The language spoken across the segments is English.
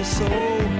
your soul.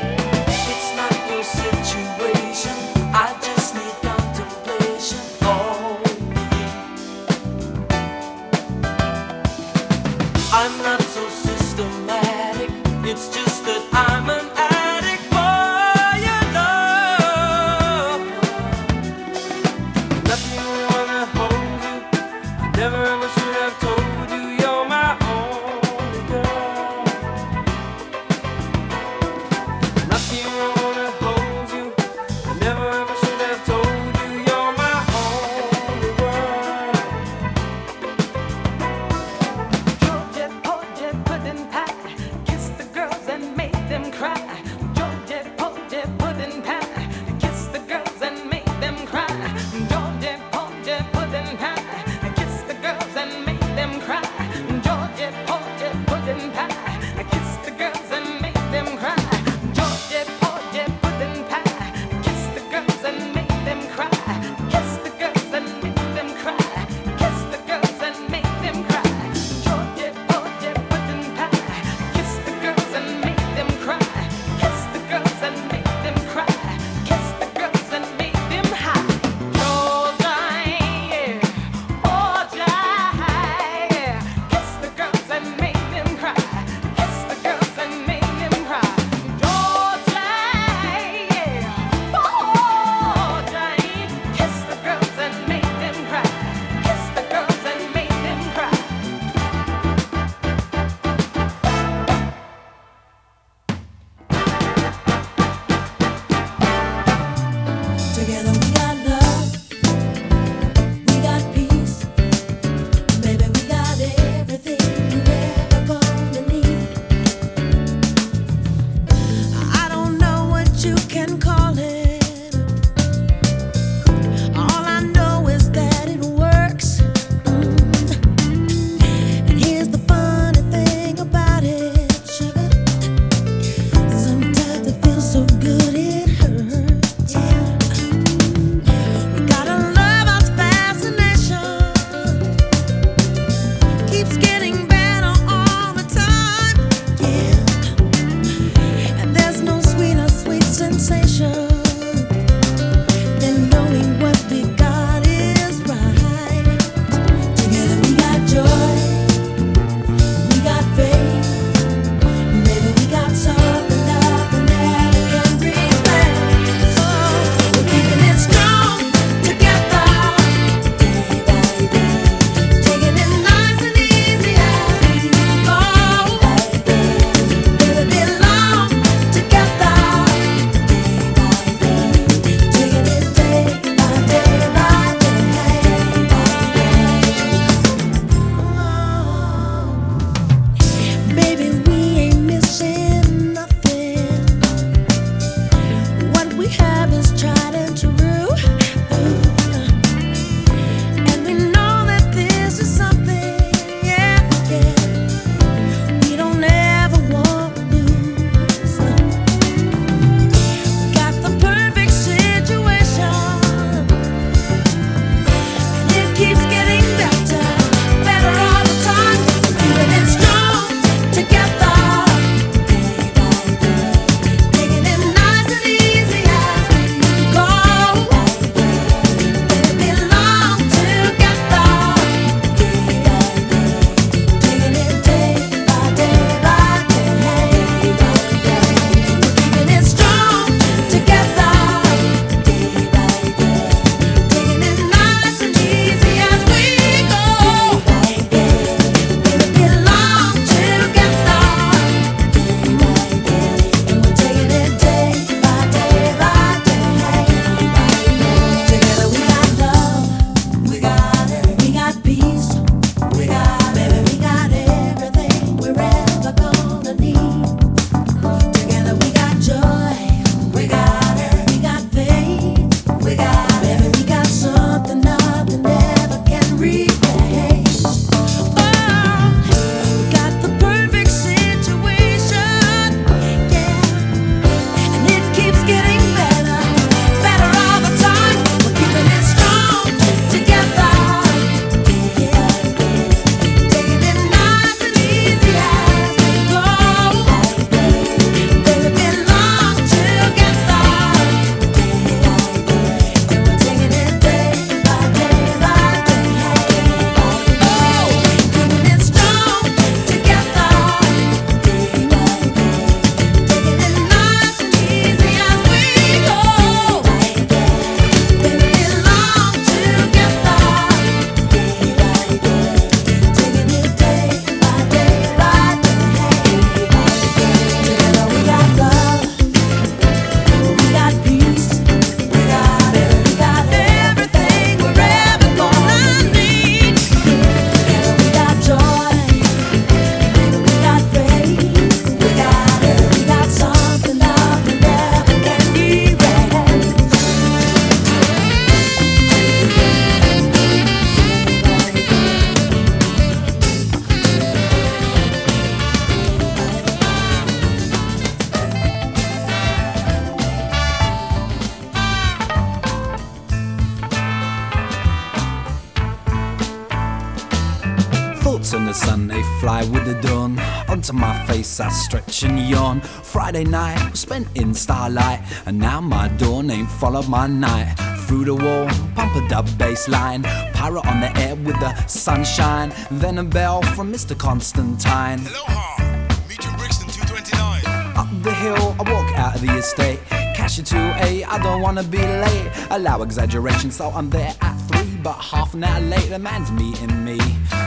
Friday night was spent in starlight, and now my dawn ain't followed my night. Through the wall, pump a dub bass line. Pirate on the air with the sunshine. Then a bell from Mr. Constantine. Aloha! Meet you Brixton 229. Up the hill, I walk out of the estate. Cash it to A, I don't wanna be late. Allow exaggeration, so I'm there at three. But half an hour later, man's meeting me.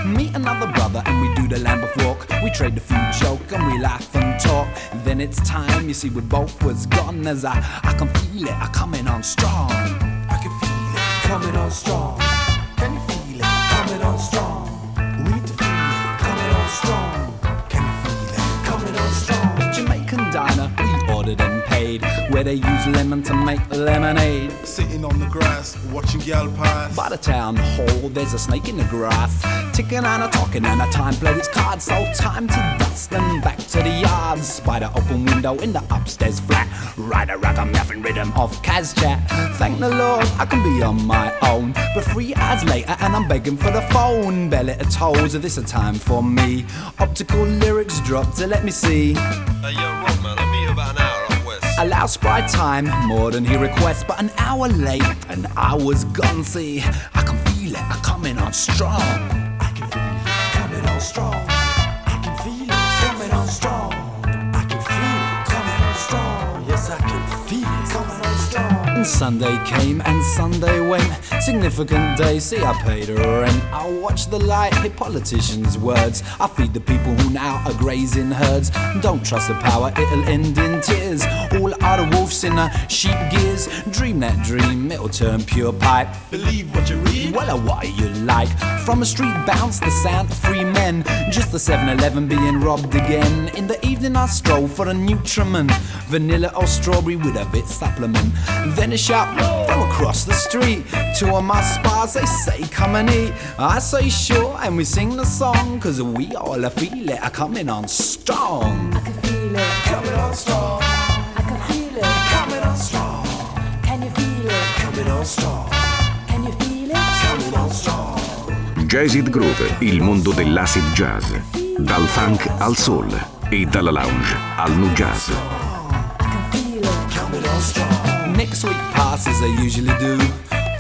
Meet another brother, and we do the Lambeth walk. We trade a few joke, and we laugh and talk. Then it's time, you see, we both was gone. As I, I can feel it, I coming on strong. I can feel it coming on strong. Where they use lemon to make lemonade. Sitting on the grass, watching gal pass. By the town hall, there's a snake in the grass. Ticking and a talking and a time played its cards. So time to dust and back to the yards. By the open window in the upstairs flat. Ride a ragamuffin rhythm of Kaz chat. Thank the Lord I can be on my own. But three hours later and I'm begging for the phone. bell Belly to toes, this a time for me. Optical lyrics drop to let me see. Up west. Allow sprite time more than he requests, but an hour late and I was gone. See, I can feel it, I coming on strong. I can feel it coming on strong. I can feel it coming on strong. And Sunday came and Sunday went. Significant day, see, I paid a rent. I watch the light, hear politicians' words. I feed the people who now are grazing herds. Don't trust the power, it'll end in tears. All are the wolves in the sheep gears. Dream that dream, it'll turn pure pipe. Believe what you read. Well, uh, what you like? From a street bounce, the sound of free men. Just the 7 Eleven being robbed again. In the evening, I stroll for a Nutriment. Vanilla or strawberry with a bit supplement. Then a shout from across the street. Two of my spas, they say, come and eat. I say, sure, and we sing the song. Cause we all feel it, are coming on strong. I can feel it. Coming on strong. I can feel it. Coming on strong. Can you feel it? Coming on strong. Can you feel it? Coming on strong. Jazzed Groove, il mondo dell'acid jazz. Dal funk al soul e dalla lounge al nu jazz. I can feel it. coming on strong. Next week passes, I usually do.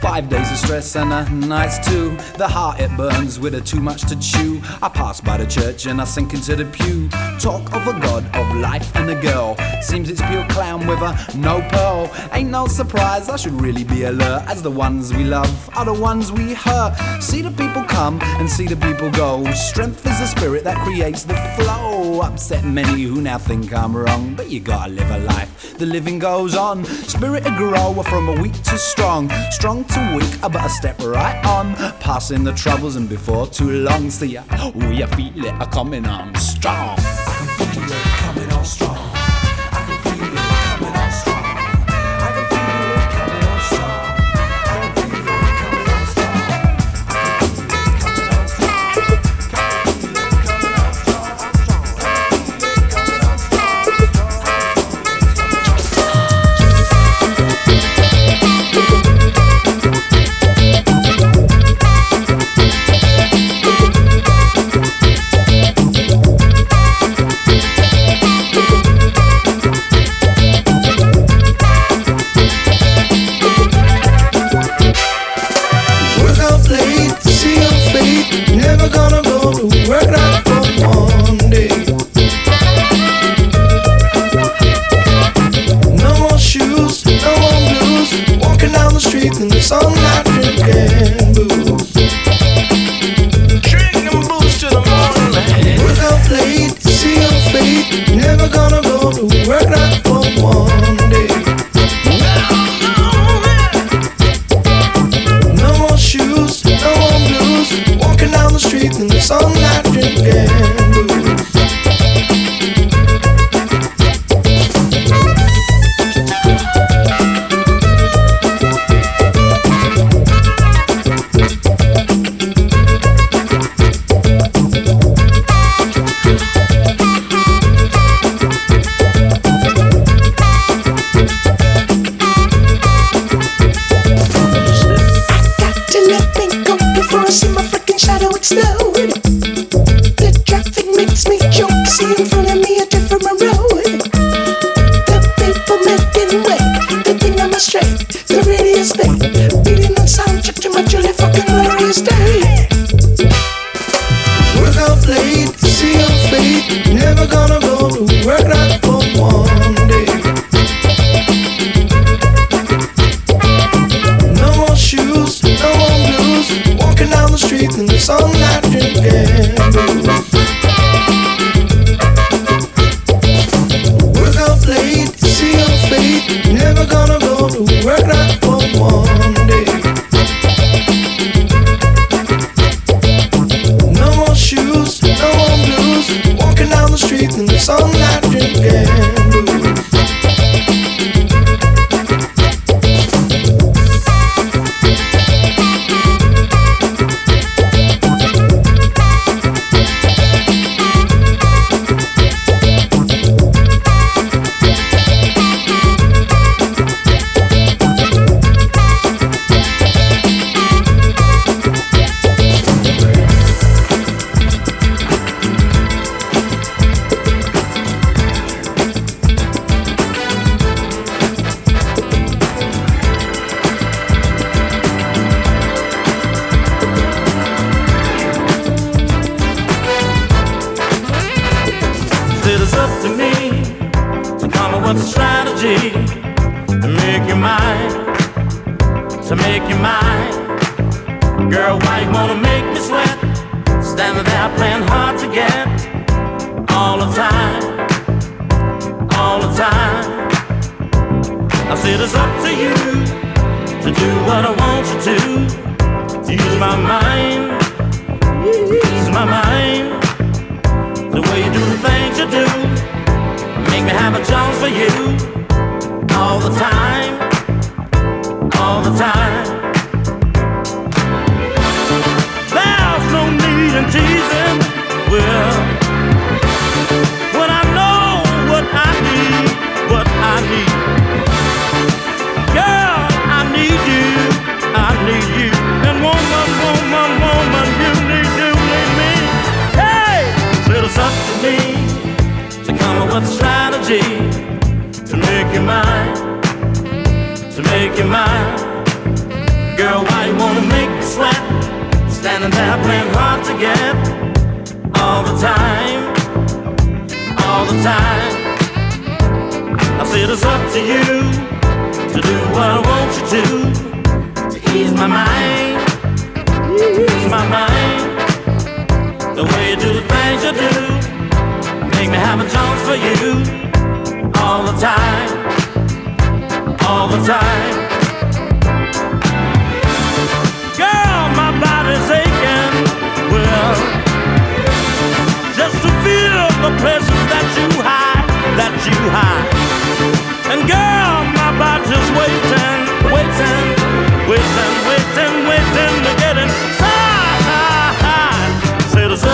Five days of stress and a nights too. The heart it burns with a too much to chew. I pass by the church and I sink into the pew. Talk of a god of life and a girl. Seems it's pure clown with a no pearl. Ain't no surprise, I should really be alert. As the ones we love are the ones we hurt. See the people come and see the people go. Strength is the spirit that creates the flow. Upset many who now think I'm wrong, but you gotta live a life. The living goes on. Spirit to grow from a weak to strong, strong to weak. I better step right on, passing the troubles and before too long. See ya, we feel it a coming on strong.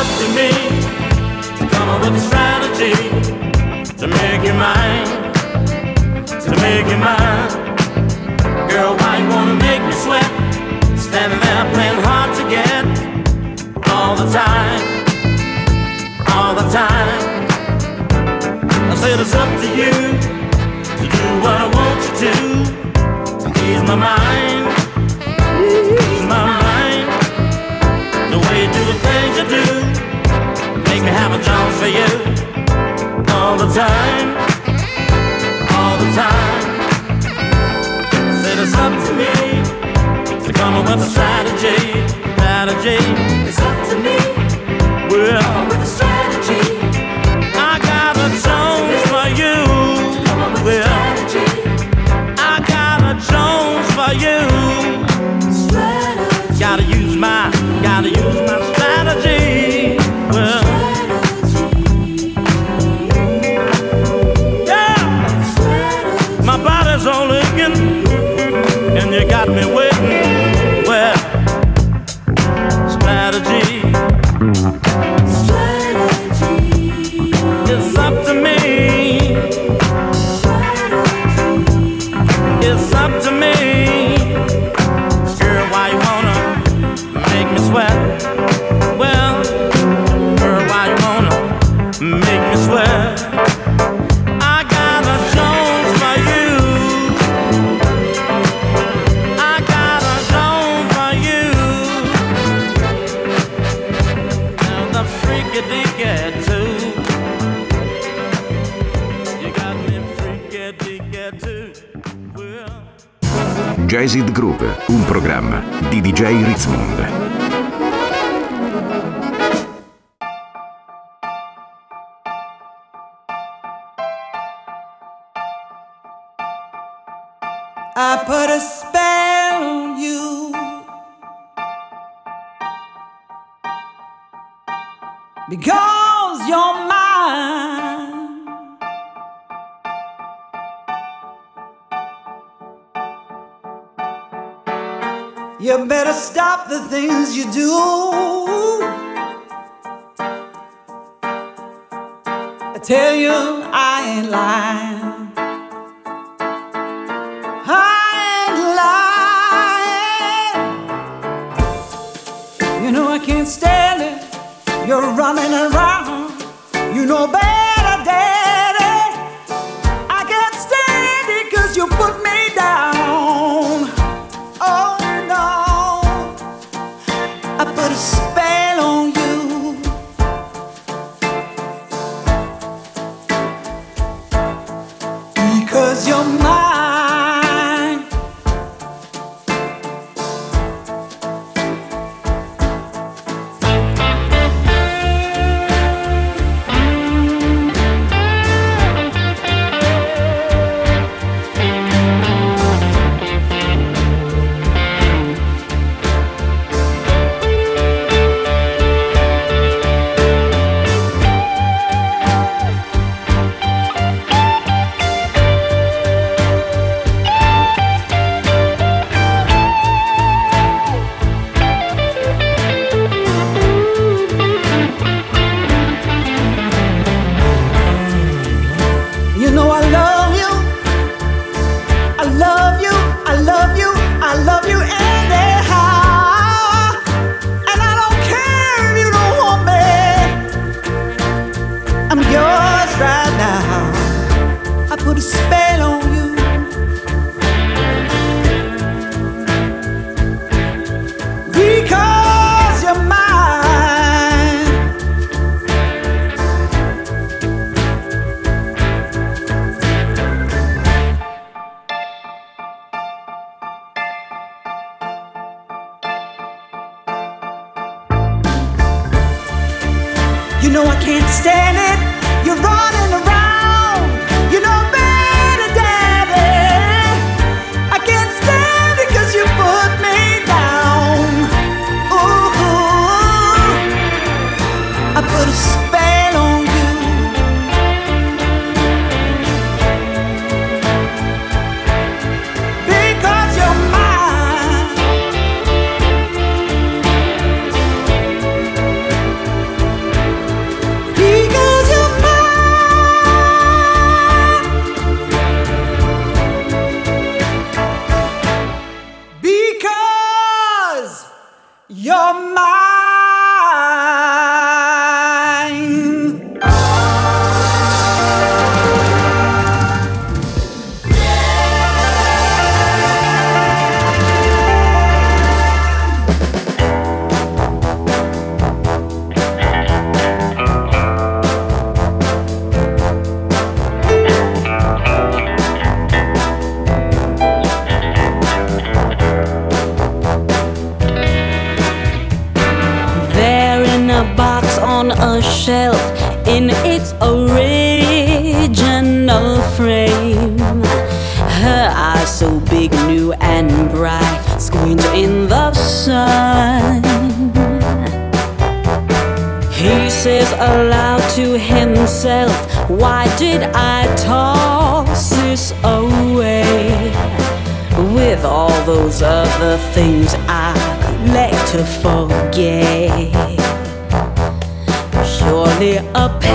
up to me to come up with a strategy to make you mine, to make you mine. Girl, why you wanna make me sweat? Standing there playing hard to get all the time, all the time. I said it's up to you to do what I want you to to ease my mind, ease my mind. The way you do the things you do make me have a job for you all the time, all the time. Said it's up to me to come up with a strategy, strategy. It's up to me. Well, with a strategy. I got a Jones for you. With a strategy. I got a Jones for you. Jazzid Group, un programma di DJ Ritzmond. You better stop the things you do. I tell you, I ain't lying. I ain't lying. You know, I can't stand it. You're running around. You know better.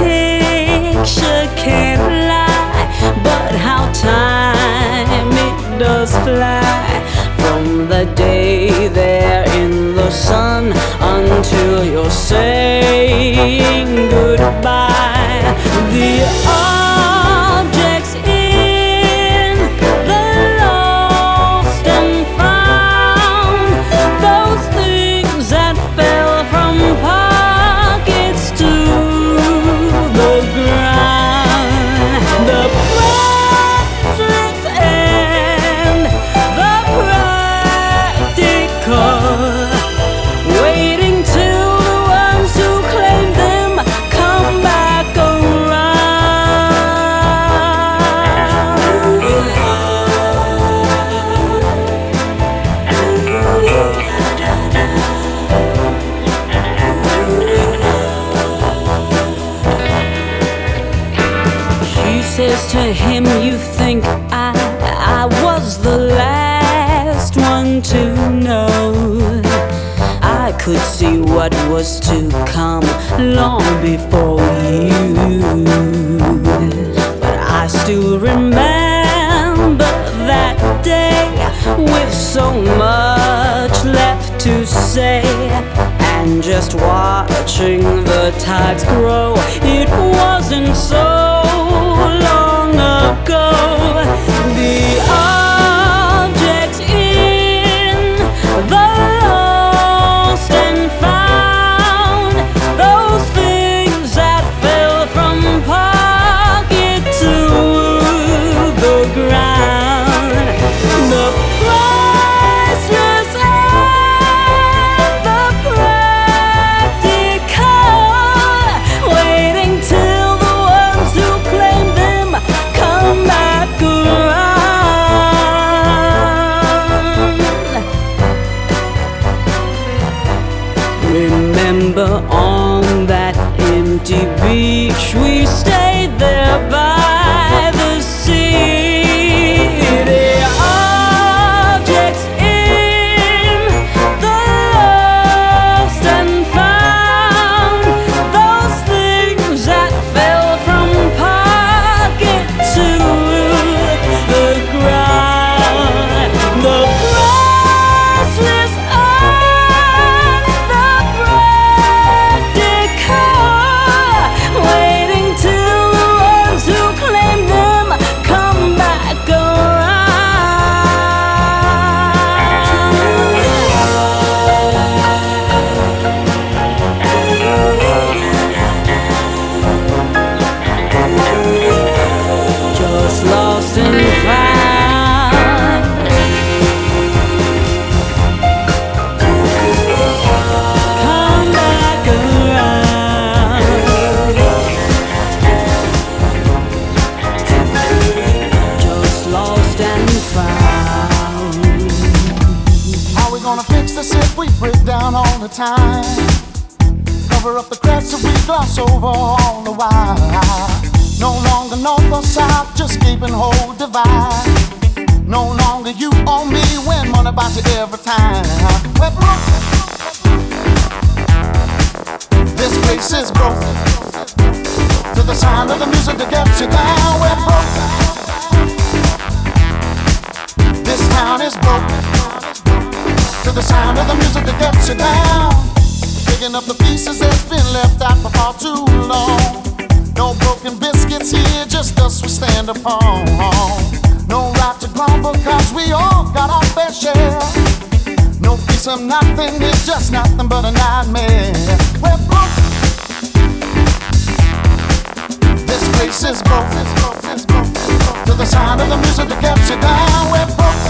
picture can't lie, but how time it does fly from the day there in the sun until you're saying goodbye. The so much left to say. And just watching the tides grow, it wasn't so long ago. Over all the while. No longer north or south, just keeping whole divide. No longer you on me when money buys you every time. Piece nothing is just nothing but a nightmare. We're broke. This place is broke. To the sound of the music that gets you down, we're broke.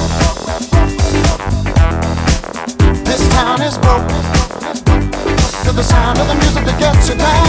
This town is broke to the sound of the music that gets you down.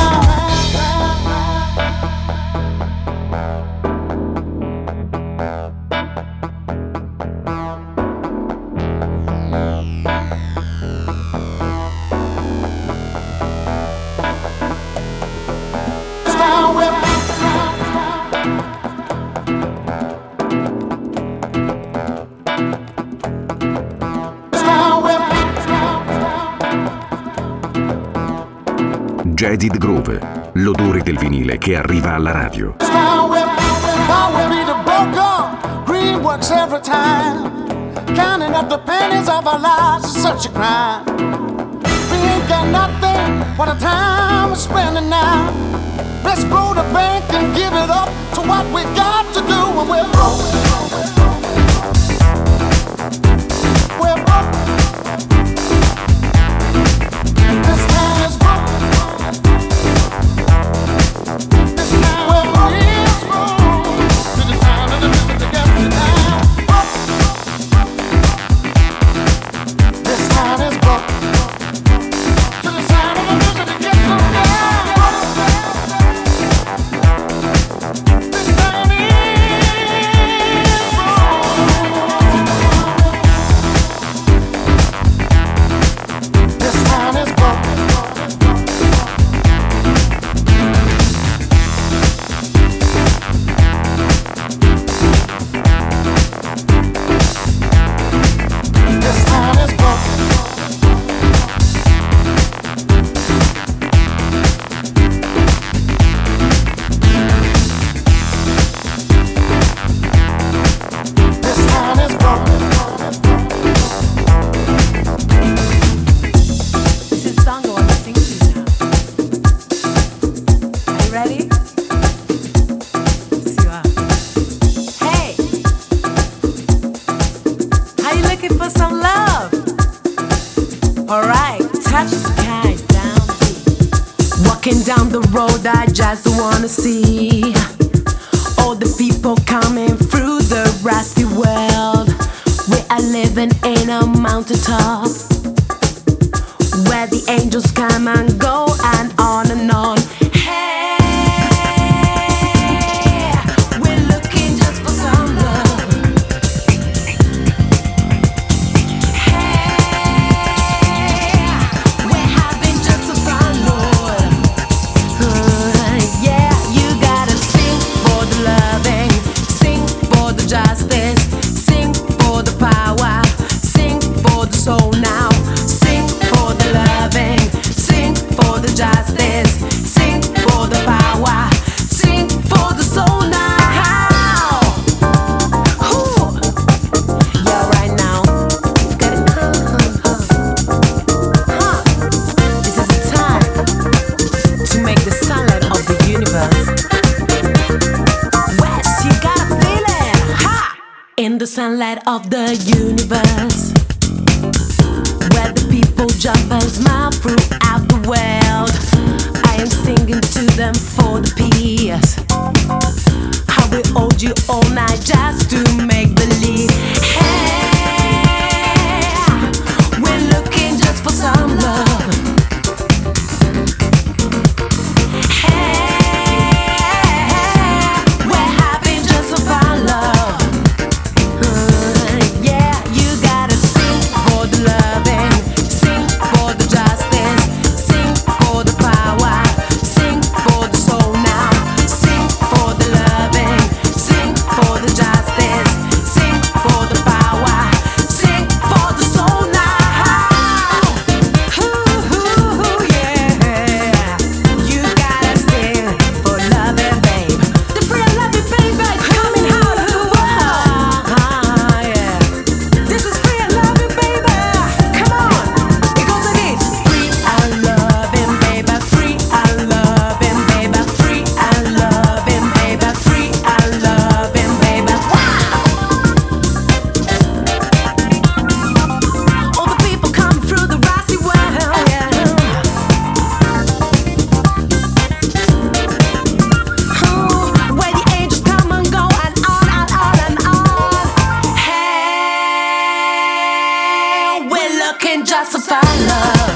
19. L'odore del vinile che arriva alla radio. Counting up the pennies of our lives is such a crime. We ain't got nothing, what a time. Let's blow the bank and give it up to what we got to do when we're broke. I don't wanna see all the people coming through the rusty world. We are living in a mountaintop where the angels come and of the universe. Where the people jump and smile throughout the world. I am singing to them for the peace. How we hold you all night just to make believe. love.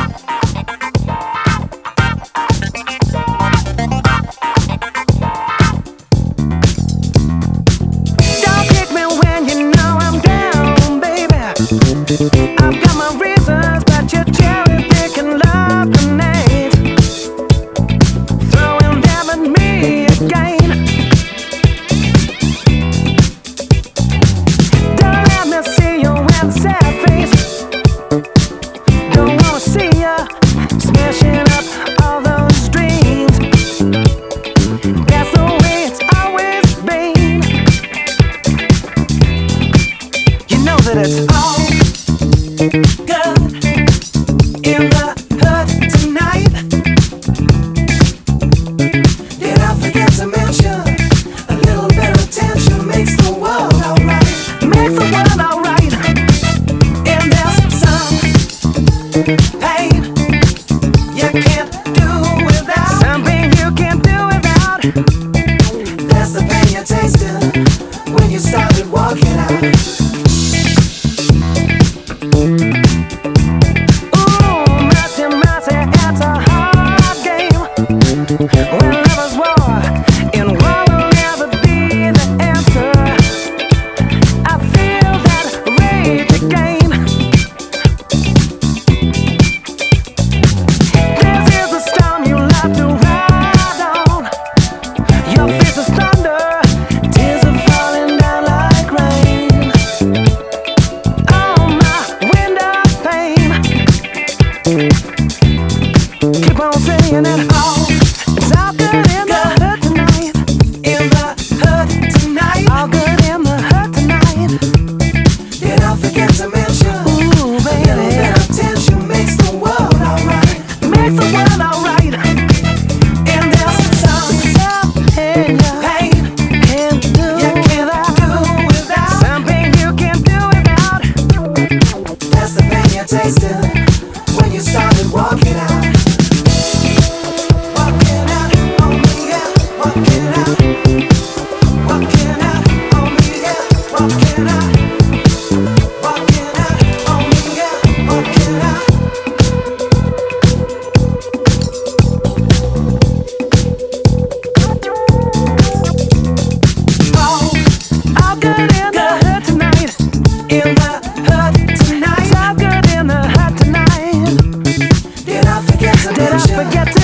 Forget to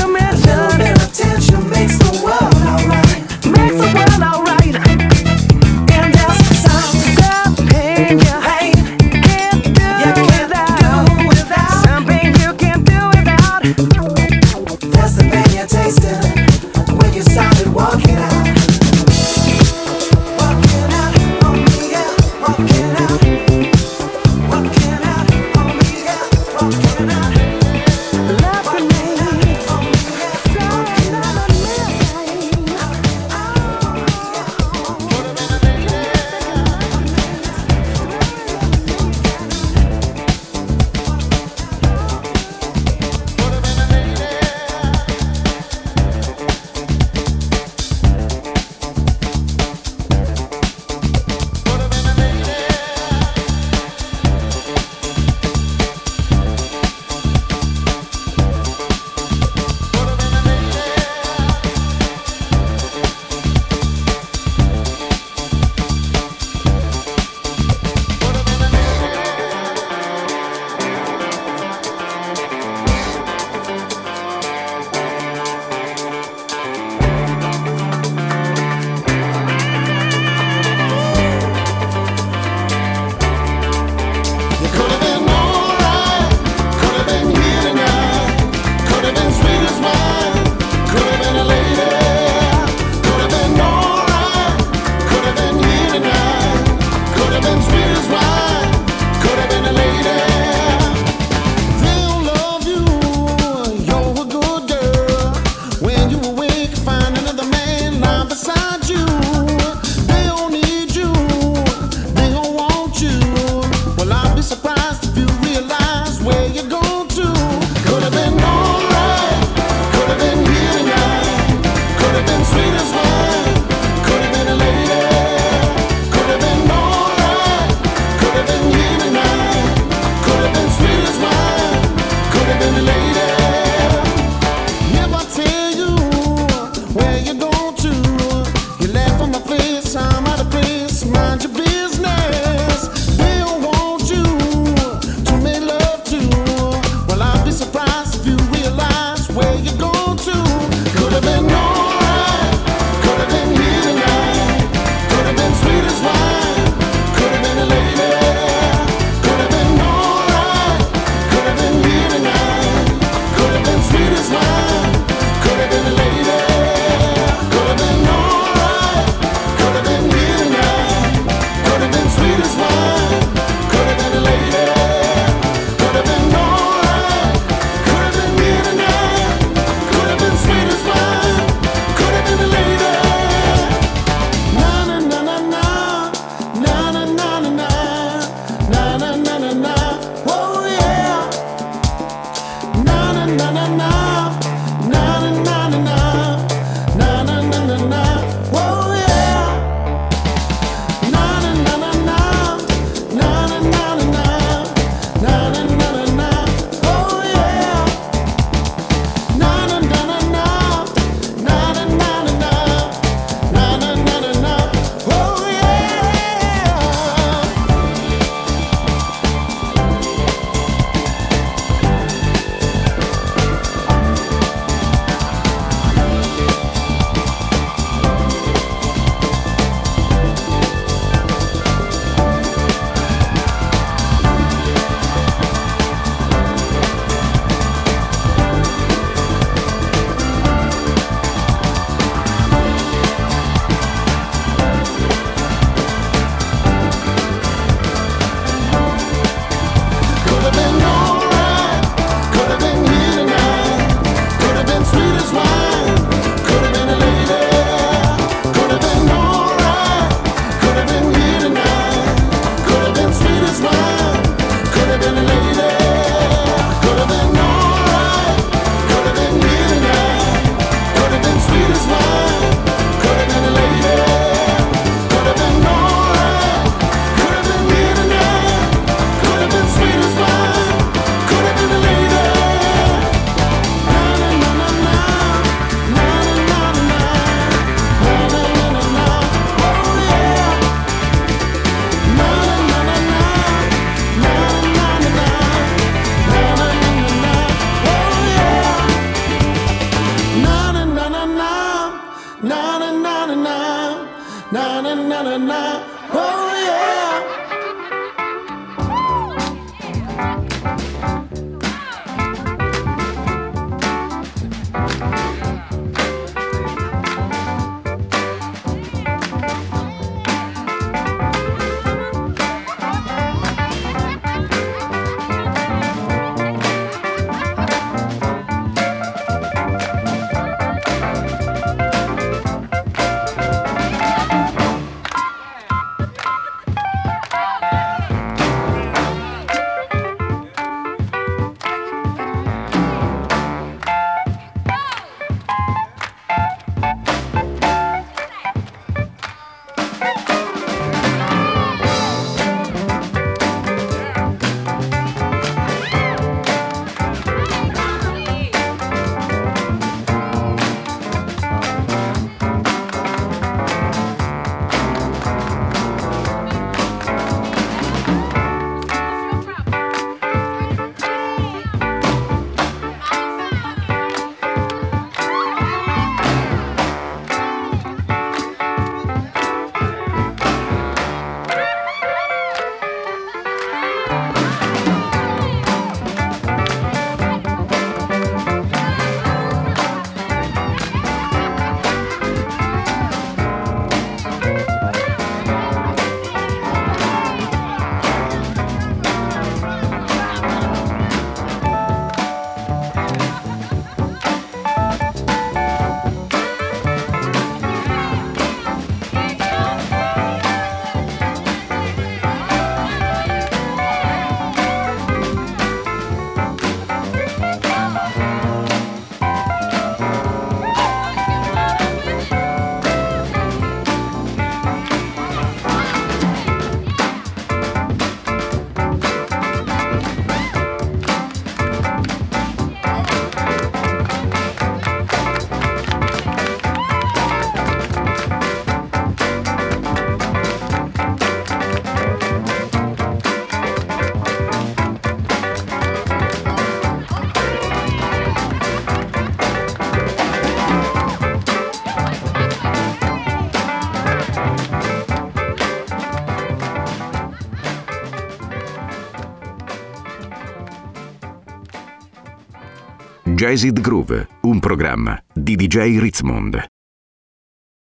Jazzed Groove, un programma di DJ Ritzmond.